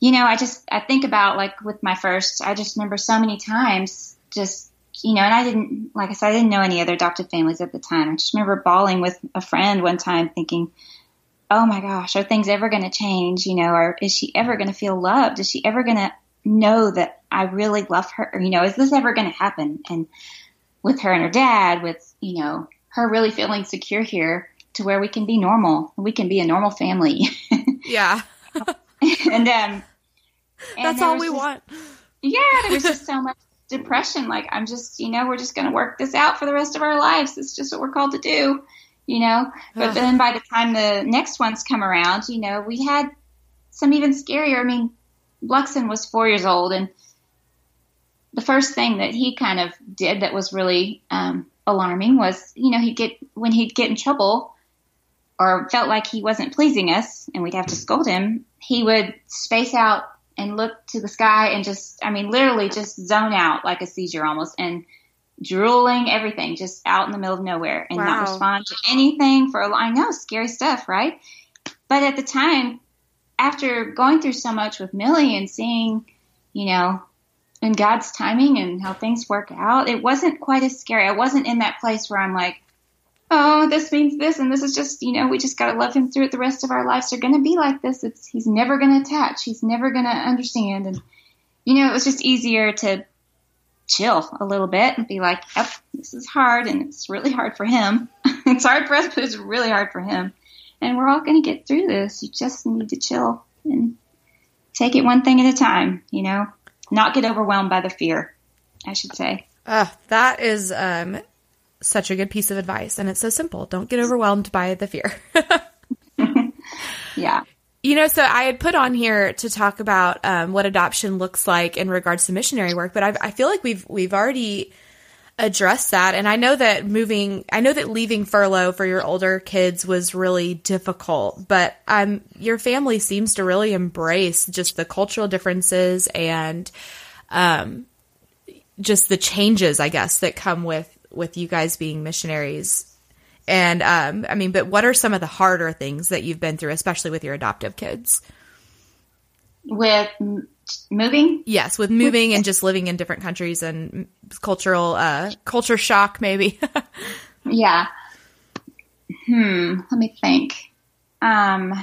Speaker 2: you know, I just, I think about like with my first, I just remember so many times just, you know, and I didn't, like I said, I didn't know any other adopted families at the time. I just remember bawling with a friend one time thinking, oh my gosh, are things ever going to change? You know, or is she ever going to feel loved? Is she ever going to know that I really love her? You know, is this ever going to happen? And with her and her dad, with, you know, her really feeling secure here to where we can be normal. We can be a normal family.
Speaker 1: yeah.
Speaker 2: and, um,
Speaker 1: and that's all we just, want.
Speaker 2: Yeah. There was just so much depression. Like, I'm just, you know, we're just going to work this out for the rest of our lives. It's just what we're called to do, you know? But then by the time the next ones come around, you know, we had some even scarier. I mean, Luxon was four years old, and the first thing that he kind of did that was really um, alarming was, you know, he'd get when he'd get in trouble or felt like he wasn't pleasing us, and we'd have to scold him. He would space out and look to the sky and just, I mean, literally just zone out like a seizure almost, and drooling everything just out in the middle of nowhere and wow. not respond to anything for a I know scary stuff, right? But at the time, after going through so much with Millie and seeing, you know, in God's timing and how things work out, it wasn't quite as scary. I wasn't in that place where I'm like, oh, this means this, and this is just, you know, we just got to love him through it the rest of our lives. They're going to be like this. It's he's never going to attach. He's never going to understand, and you know, it was just easier to chill a little bit and be like, yep, this is hard, and it's really hard for him. it's hard for us, but it's really hard for him and we're all going to get through this. You just need to chill and take it one thing at a time, you know, not get overwhelmed by the fear, I should say.
Speaker 1: Uh, that is um, such a good piece of advice. And it's so simple. Don't get overwhelmed by the fear.
Speaker 2: yeah.
Speaker 1: You know, so I had put on here to talk about um, what adoption looks like in regards to missionary work, but I've, I feel like we've we've already address that. And I know that moving, I know that leaving furlough for your older kids was really difficult, but um, your family seems to really embrace just the cultural differences and um, just the changes, I guess, that come with with you guys being missionaries. And um, I mean, but what are some of the harder things that you've been through, especially with your adoptive kids?
Speaker 2: With moving,
Speaker 1: Yes, with moving and just living in different countries and cultural uh, culture shock, maybe.
Speaker 2: yeah. Hmm. Let me think. Um.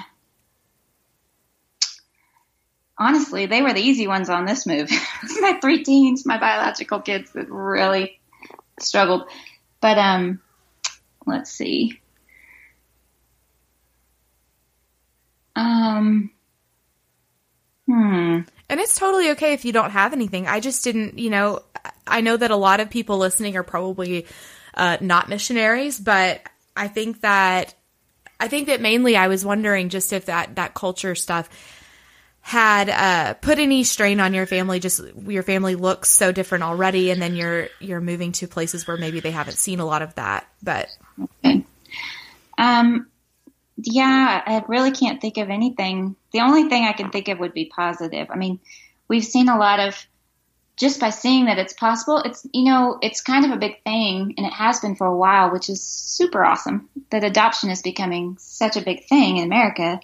Speaker 2: Honestly, they were the easy ones on this move. My three teens, my biological kids that really struggled. But um, let's see. Um. Hmm.
Speaker 1: And it's totally okay if you don't have anything. I just didn't, you know, I know that a lot of people listening are probably uh, not missionaries, but I think that I think that mainly I was wondering just if that that culture stuff had uh, put any strain on your family. Just your family looks so different already, and then you're you're moving to places where maybe they haven't seen a lot of that. But
Speaker 2: Okay. Um, yeah, I really can't think of anything. The only thing I can think of would be positive. I mean, we've seen a lot of just by seeing that it's possible. It's you know, it's kind of a big thing, and it has been for a while, which is super awesome. That adoption is becoming such a big thing in America.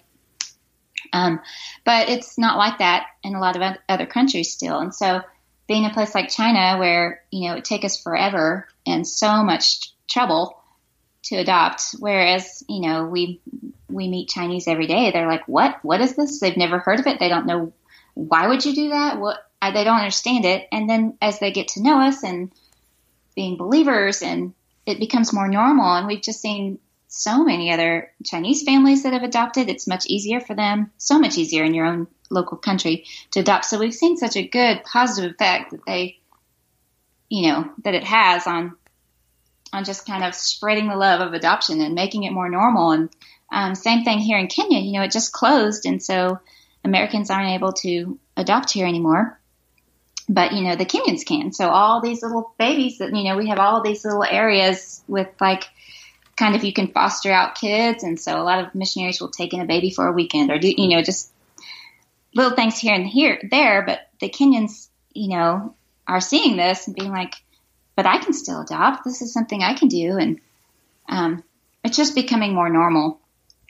Speaker 2: Um, but it's not like that in a lot of other countries still, and so being a place like China, where you know it take us forever and so much trouble to adopt. Whereas, you know, we we meet Chinese every day. They're like, "What? What is this?" They've never heard of it. They don't know why would you do that. What? They don't understand it. And then as they get to know us and being believers, and it becomes more normal. And we've just seen so many other Chinese families that have adopted. It's much easier for them. So much easier in your own local country to adopt. So we've seen such a good positive effect that they, you know, that it has on on just kind of spreading the love of adoption and making it more normal. And um, same thing here in Kenya. You know, it just closed, and so Americans aren't able to adopt here anymore. But you know, the Kenyans can. So all these little babies that you know, we have all these little areas with like kind of you can foster out kids, and so a lot of missionaries will take in a baby for a weekend or do you know just little things here and here there. But the Kenyans, you know, are seeing this and being like, but I can still adopt. This is something I can do, and um, it's just becoming more normal.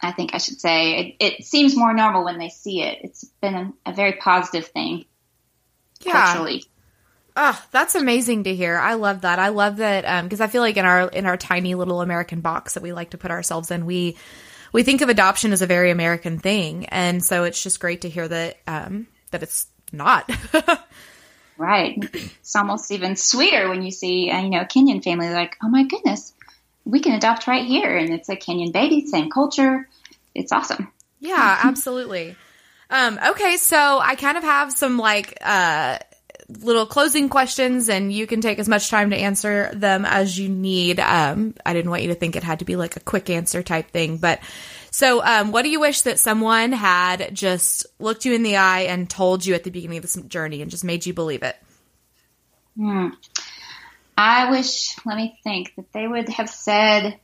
Speaker 2: I think I should say it, it seems more normal when they see it. It's been a, a very positive thing
Speaker 1: yeah,
Speaker 2: culturally.
Speaker 1: Oh, that's amazing to hear. I love that. I love that because I feel like in our in our tiny little American box that we like to put ourselves in, we we think of adoption as a very American thing, and so it's just great to hear that um, that it's not.
Speaker 2: Right. It's almost even sweeter when you see, uh, you know, a Kenyan family. Like, oh my goodness, we can adopt right here, and it's a Kenyan baby, same culture. It's awesome.
Speaker 1: yeah, absolutely. Um, okay, so I kind of have some like uh, little closing questions, and you can take as much time to answer them as you need. Um, I didn't want you to think it had to be like a quick answer type thing, but so um, what do you wish that someone had just looked you in the eye and told you at the beginning of this journey and just made you believe it?
Speaker 2: Hmm. I wish, let me think, that they would have said,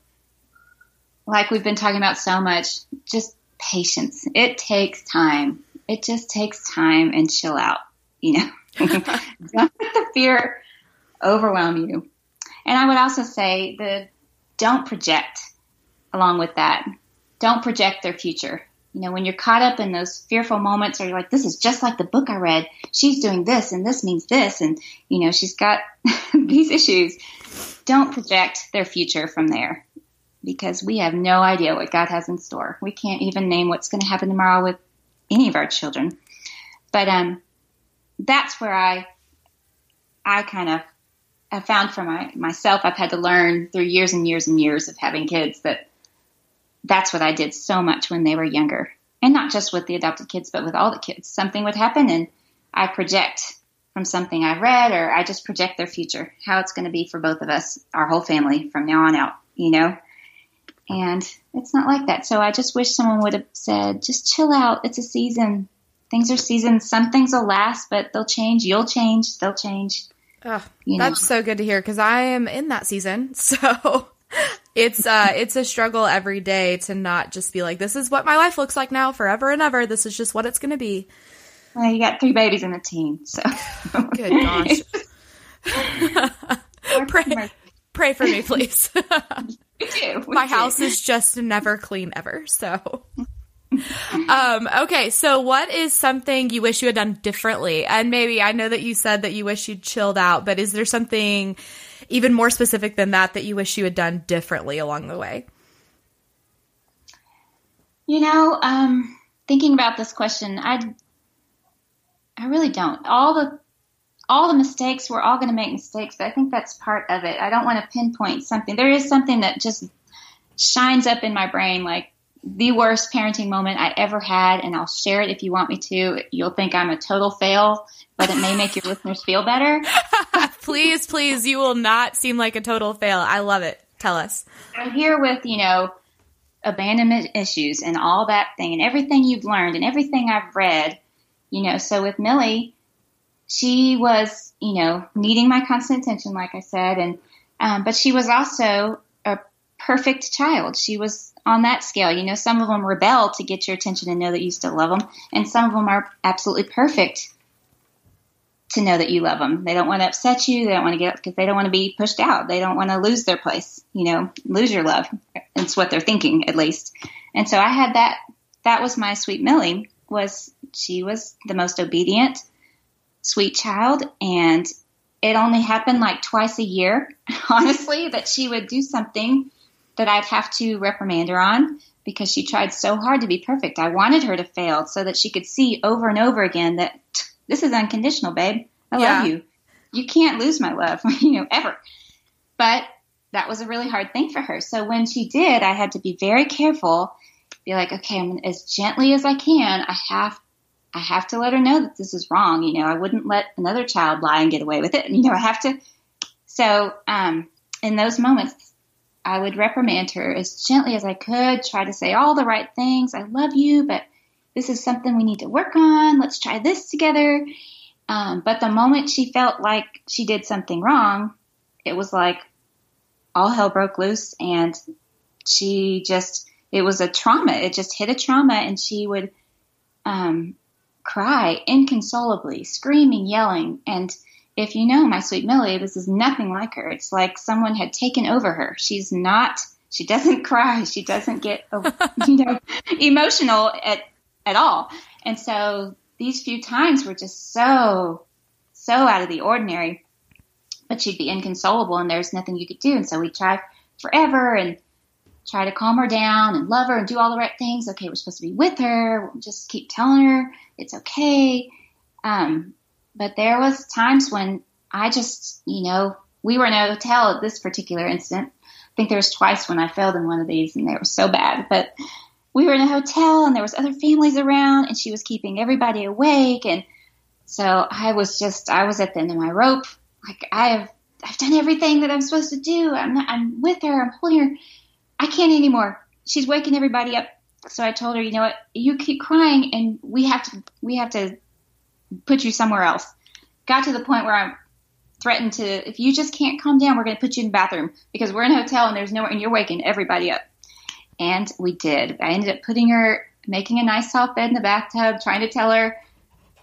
Speaker 2: like we've been talking about so much, just patience. It takes time. It just takes time and chill out, you know. Don't let the fear overwhelm you. And I would also say the don't project along with that. Don't project their future. You know, when you're caught up in those fearful moments or you're like, this is just like the book I read. She's doing this and this means this. And, you know, she's got these issues. Don't project their future from there because we have no idea what God has in store. We can't even name what's going to happen tomorrow with any of our children. But, um, that's where I, I kind of have found for my, myself, I've had to learn through years and years and years of having kids that that's what I did so much when they were younger. And not just with the adopted kids, but with all the kids. Something would happen and I project from something I've read or I just project their future, how it's going to be for both of us, our whole family from now on out, you know? And it's not like that. So I just wish someone would have said, just chill out. It's a season. Things are seasons. Some things will last, but they'll change. You'll change. They'll change.
Speaker 1: Oh,
Speaker 2: You know.
Speaker 1: that's so good to hear because I am in that season. So it's uh it's a struggle every day to not just be like, this is what my life looks like now forever and ever. This is just what it's gonna be.
Speaker 2: Well, you got three babies and a teen. So
Speaker 1: Good gosh. pray, Pray for me, please.
Speaker 2: we do. We
Speaker 1: My
Speaker 2: do.
Speaker 1: house is just never clean ever. So, um, okay. So, what is something you wish you had done differently? And maybe I know that you said that you wish you'd chilled out, but is there something even more specific than that that you wish you had done differently along the way?
Speaker 2: You know, um, thinking about this question, I I really don't. All the all the mistakes, we're all going to make mistakes, but I think that's part of it. I don't want to pinpoint something. There is something that just shines up in my brain like the worst parenting moment I ever had, and I'll share it if you want me to. You'll think I'm a total fail, but it may make your listeners feel better.
Speaker 1: please, please, you will not seem like a total fail. I love it. Tell us.
Speaker 2: I'm here with, you know, abandonment issues and all that thing and everything you've learned and everything I've read, you know. So with Millie, she was, you know, needing my constant attention, like I said, and um, but she was also a perfect child. She was on that scale. You know, some of them rebel to get your attention and know that you still love them, and some of them are absolutely perfect to know that you love them. They don't want to upset you. They don't want to get because they don't want to be pushed out. They don't want to lose their place. You know, lose your love. It's what they're thinking, at least. And so I had that. That was my sweet Millie. Was she was the most obedient, sweet child, and it only happened like twice a year, honestly, that she would do something that I'd have to reprimand her on because she tried so hard to be perfect. I wanted her to fail so that she could see over and over again that this is unconditional, babe. I
Speaker 1: Yeah.
Speaker 2: love you. You can't lose my love, you know, ever. But that was a really hard thing for her. So when she did, I had to be very careful, be like, okay, I'm as gently as I can. I have I have to let her know that this is wrong. You know, I wouldn't let another child lie and get away with it. You know, I have to. So, um, in those moments, I would reprimand her as gently as I could, try to say all the right things. I love you, but this is something we need to work on. Let's try this together. Um, but the moment she felt like she did something wrong, it was like all hell broke loose and she just, it was a trauma. It just hit a trauma and she would, um, cry inconsolably, screaming, yelling. And if you know my sweet Millie, this is nothing like her. It's like someone had taken over her. She's not, she doesn't cry. She doesn't get, you know, emotional at, at all. And so these few times were just so, so out of the ordinary. But she'd be inconsolable and there's nothing you could do. And so we tried forever and try to calm her down and love her and do all the right things. Okay, we're supposed to be with her. We'll just keep telling her it's okay. Um, but there was times when I just, you know, we were in a hotel at this particular incident. I think there was twice when I failed in one of these and they were so bad. But we were in a hotel and there was other families around and she was keeping everybody awake and so I was just I was at the end of my rope. Like I have I've done everything that I'm supposed to do. I'm not, I'm with her. I'm holding her. I can't anymore. She's waking everybody up. So I told her, you know what? You keep crying, and we have to we have to put you somewhere else. Got to the point where I'm threatened to if you just can't calm down, we're going to put you in the bathroom because we're in a hotel and there's nowhere, and you're waking everybody up. And we did. I ended up putting her, making a nice soft bed in the bathtub, trying to tell her,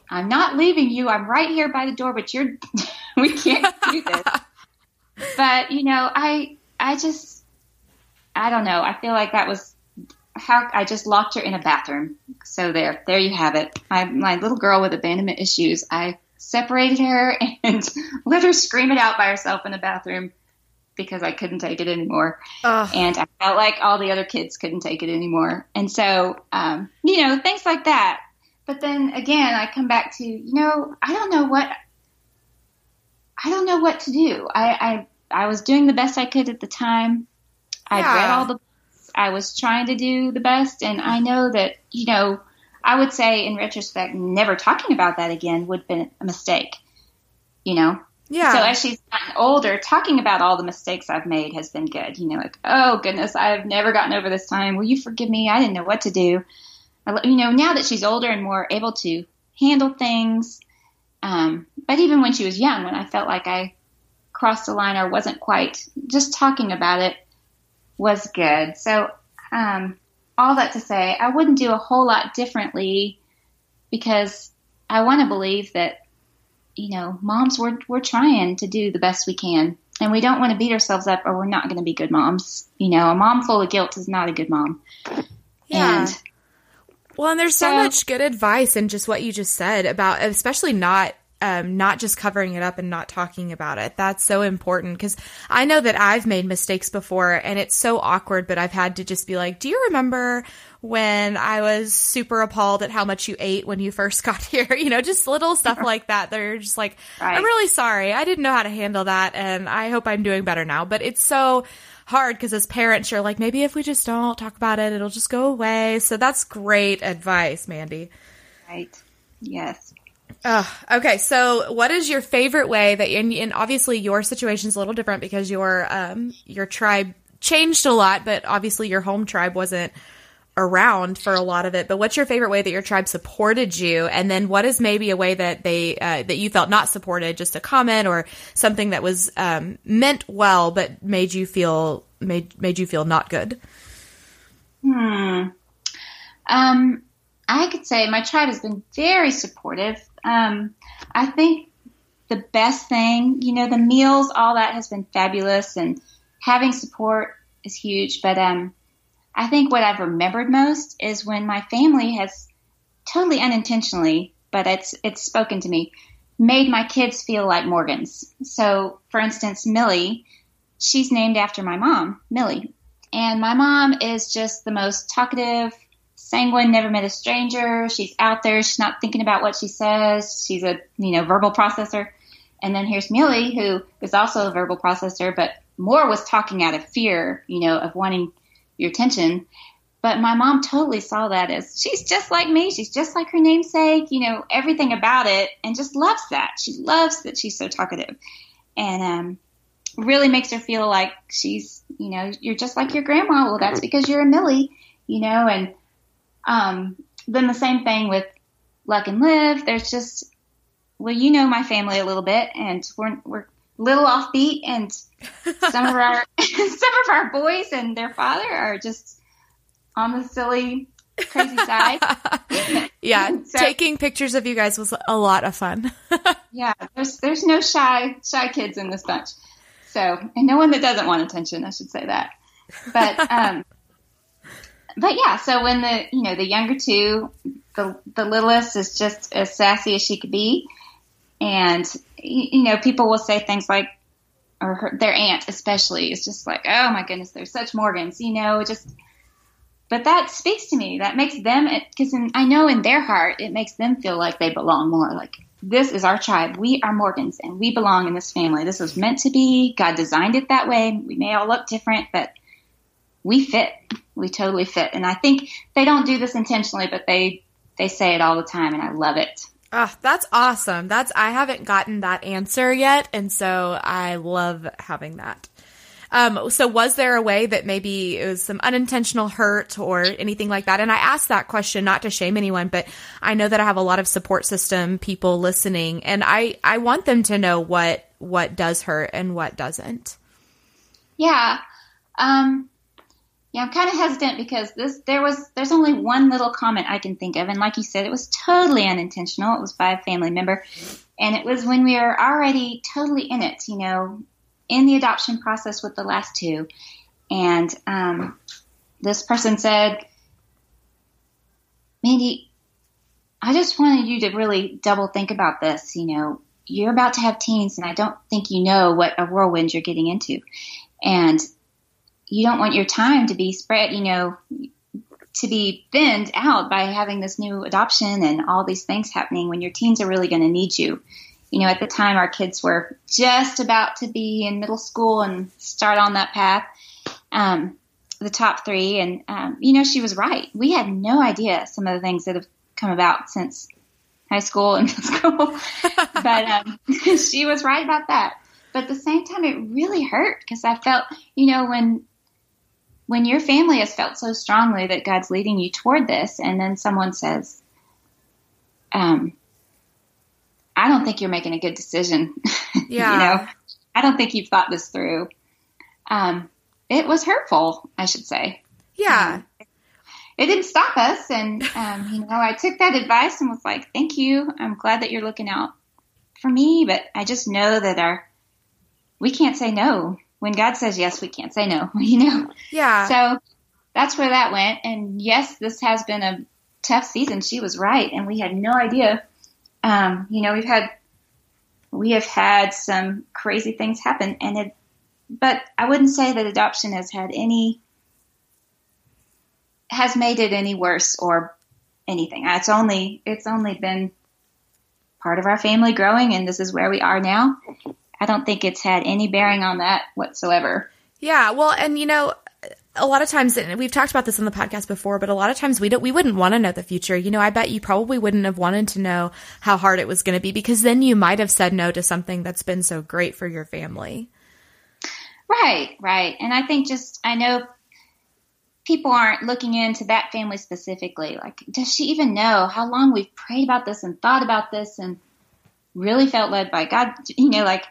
Speaker 2: I'm not leaving you. I'm right here by the door, but you're, we can't do this. but you know, I, I just, I don't know. I feel like that was how I just locked her in a bathroom. So there, there you have it. My, my little girl with abandonment issues. I separated her and let her scream it out by herself in the bathroom because I couldn't take it anymore.
Speaker 1: Ugh.
Speaker 2: And I felt like all the other kids couldn't take it anymore. And so, um, you know, things like that. But then again, I come back to, you know, I don't know what, I don't know what to do. I, I, I was doing the best I could at the time.
Speaker 1: Yeah.
Speaker 2: read all the books. I was trying to do the best. And I know that, you know, I would say in retrospect, never talking about that again would have been a mistake, you know?
Speaker 1: Yeah.
Speaker 2: So as she's gotten older, talking about all the mistakes I've made has been good. You know, like, oh goodness, I've never gotten over this time. Will you forgive me? I didn't know what to do. I You know, now that she's older and more able to handle things, um, but even when she was young, when I felt like I crossed the line or wasn't quite, just talking about it was good. So, um, all that to say, I wouldn't do a whole lot differently because I want to believe that you know, moms we're we're trying to do the best we can. and we don't want to beat ourselves up, or we're not going to be good moms. You know, a mom full of guilt is not a good mom.
Speaker 1: Yeah. And well, and there's so, so much good advice in just what you just said about, especially not um, not just covering it up and not talking about it. That's so important because I know that I've made mistakes before and it's so awkward, but I've had to just be like, do you remember when I was super appalled at how much you ate when you first got here? You know, just little stuff like that. They're just like, right. I'm really sorry. I didn't know how to handle that and I hope I'm doing better now. But it's so hard because as parents, you're like, maybe if we just don't talk about it, it'll just go away. So that's great advice, Mandi.
Speaker 2: Right. Yes.
Speaker 1: Uh, okay, so what is your favorite way that, and, and obviously your situation is a little different because your um, your tribe changed a lot, but obviously your home tribe wasn't around for a lot of it. But what's your favorite way that your tribe supported you? And then what is maybe a way that they uh, that you felt not supported, just a comment or something that was um, meant well but made you feel made made you feel not good?
Speaker 2: Hmm. Um, I could say my tribe has been very supportive. Um, I think the best thing, you know, the meals, all that has been fabulous, and having support is huge. But um, I think what I've remembered most is when my family has totally unintentionally, but it's it's spoken to me, made my kids feel like Morgans. So, for instance, Millie, she's named after my mom, Millie, and my mom is just the most talkative sanguine, never met a stranger. She's out there. She's not thinking about what she says. She's a, you know, verbal processor. And then here's Millie, who is also a verbal processor, but more was talking out of fear, you know, of wanting your attention. But my mom totally saw that as she's just like me. She's just like her namesake, you know, everything about it, and just loves that. She loves that she's so talkative, and um, really makes her feel like she's, you know, you're just like your grandma. Well, that's because you're a Millie, you know, and um, then the same thing with Lux and Livy. There's just, well, you know my family a little bit, and we're we're a little offbeat, and some of our some of our boys and their father are just on the silly, crazy side.
Speaker 1: yeah, so, taking pictures of you guys was a lot of fun.
Speaker 2: yeah, there's there's no shy shy kids in this bunch. So, and no one that doesn't want attention, I should say that. But um, but yeah, so when the you know the younger two, the the littlest is just as sassy as she could be, and you know people will say things like, or her, their aunt especially is just like, oh my goodness, they're such Morgans, you know, just. But that speaks to me. That makes them because I know in their heart it makes them feel like they belong more. Like this is our tribe. We are Morgans, and we belong in this family. This was meant to be. God designed it that way. We may all look different, but we fit. We totally fit. And I think they don't do this intentionally, but they they say it all the time, and I love it.
Speaker 1: Oh, that's awesome. That's I haven't gotten that answer yet, and so I love having that. Um, so was there a way that maybe it was some unintentional hurt or anything like that? And I asked that question not to shame anyone, but I know that I have a lot of support system people listening and I, I want them to know what, what does hurt and what doesn't.
Speaker 2: Yeah. Um, yeah, I'm kind of hesitant because this there was there's only one little comment I can think of, and like you said, it was totally unintentional. It was by a family member, and it was when we were already totally in it, you know, in the adoption process with the last two, and um, this person said, "Mandi, I just wanted you to really double think about this. You know, you're about to have teens, and I don't think you know what a whirlwind you're getting into." And you don't want your time to be spread, you know, to be thinned out by having this new adoption and all these things happening when your teens are really going to need you. You know, at the time our kids were just about to be in middle school and start on that path. Um, the top three, and um, you know, she was right. We had no idea some of the things that have come about since high school and middle school, but um, she was right about that. But at the same time, it really hurt because I felt, you know, when when your family has felt so strongly that God's leading you toward this, and then someone says, um, I don't think you're making a good decision. Yeah. you know, I don't think you've thought this through. Um, it was hurtful, I should say.
Speaker 1: Yeah.
Speaker 2: Um, it didn't stop us. And, um, you know, I took that advice and was like, thank you. I'm glad that you're looking out for me, but I just know that our, we can't say no. When God says yes, we can't say no, you know?
Speaker 1: Yeah.
Speaker 2: So that's where that went. And yes, this has been a tough season. She was right. And we had no idea. Um, you know, we've had, we have had some crazy things happen and it, but I wouldn't say that adoption has had any, has made it any worse or anything. It's only, it's only been part of our family growing and this is where we are now. I don't think it's had any bearing on that whatsoever.
Speaker 1: Yeah, well, and you know, a lot of times and we've talked about this on the podcast before, but a lot of times we don't we wouldn't want to know the future. You know, I bet you probably wouldn't have wanted to know how hard it was going to be because then you might have said no to something that's been so great for your family.
Speaker 2: Right, right. And I think just I know people aren't looking into that family specifically. Like, does she even know how long we've prayed about this and thought about this and really felt led by God? You know, like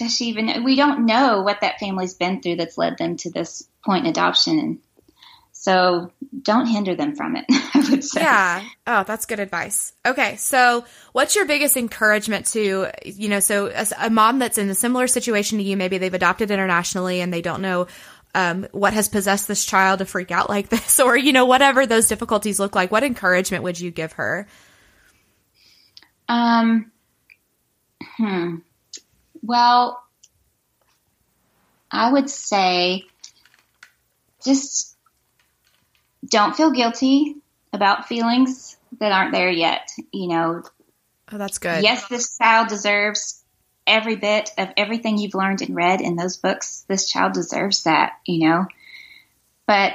Speaker 2: does she even we don't know what that family's been through that's led them to this point in adoption. And so don't hinder them from it i would say.
Speaker 1: Yeah. Oh that's good advice. Okay. So what's your biggest encouragement to you know so a, a mom that's in a similar situation to you maybe they've adopted internationally and they don't know um, what has possessed this child to freak out like this or you know whatever those difficulties look like what encouragement would you give her?
Speaker 2: Um hmm well, I would say just don't feel guilty about feelings that aren't there yet. You know,
Speaker 1: oh, that's good.
Speaker 2: Yes, this child deserves every bit of everything you've learned and read in those books. This child deserves that, you know. But,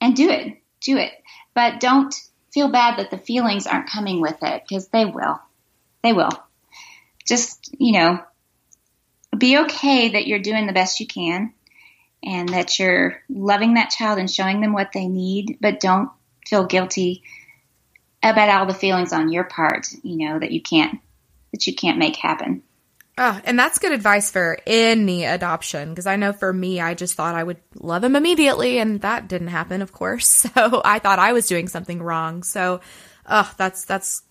Speaker 2: and do it, do it. But don't feel bad that the feelings aren't coming with it because they will. They will. Just, you know, be okay that you're doing the best you can and that you're loving that child and showing them what they need, but don't feel guilty about all the feelings on your part, you know, that you can't that you can't make happen.
Speaker 1: Oh, and that's good advice for any adoption because I know for me, I just thought I would love him immediately, and that didn't happen, of course. So I thought I was doing something wrong. So, oh, that's that's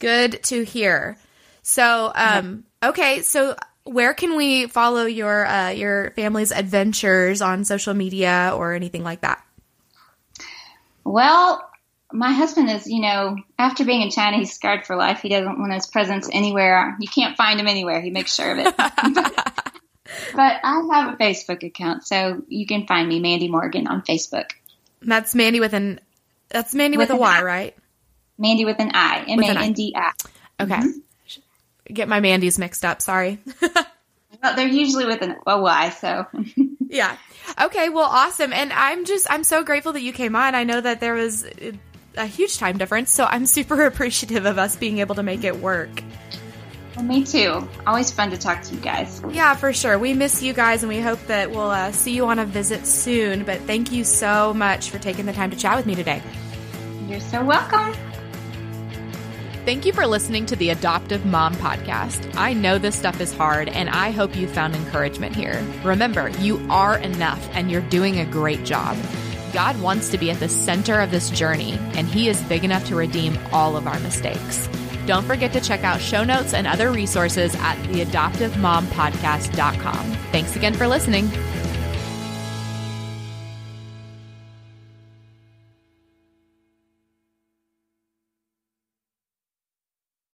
Speaker 1: good to hear. So, um, okay, so where can we follow your uh, your family's adventures on social media or anything like that?
Speaker 2: Well, my husband is, you know, after being in China, he's scarred for life. He doesn't want his presence anywhere. You can't find him anywhere. He makes sure of it. but, but I have a Facebook account, so you can find me, Mandi Morgan, on Facebook.
Speaker 1: That's Mandy with an that's Mandy with, with a Y, I. right?
Speaker 2: Mandi with an I. M A N D I.
Speaker 1: Okay. Mm-hmm get my Mandy's mixed up. Sorry.
Speaker 2: well, they're usually with an a Y, so.
Speaker 1: yeah. Okay. Well, awesome. And I'm just, I'm so grateful that you came on. I know that there was a huge time difference, so I'm super appreciative of us being able to make it work.
Speaker 2: Well, me too. Always fun to talk to you guys.
Speaker 1: Yeah, for sure. We miss you guys, and we hope that we'll uh, see you on a visit soon. But thank you so much for taking the time to chat with me today.
Speaker 2: You're so welcome.
Speaker 1: Thank you for listening to the Adoptive Mom Podcast. I know this stuff is hard, and I hope you found encouragement here. Remember, you are enough and you're doing a great job. God wants to be at the center of this journey, and He is big enough to redeem all of our mistakes. Don't forget to check out show notes and other resources at theadoptivemompodcast.com. Thanks again for listening.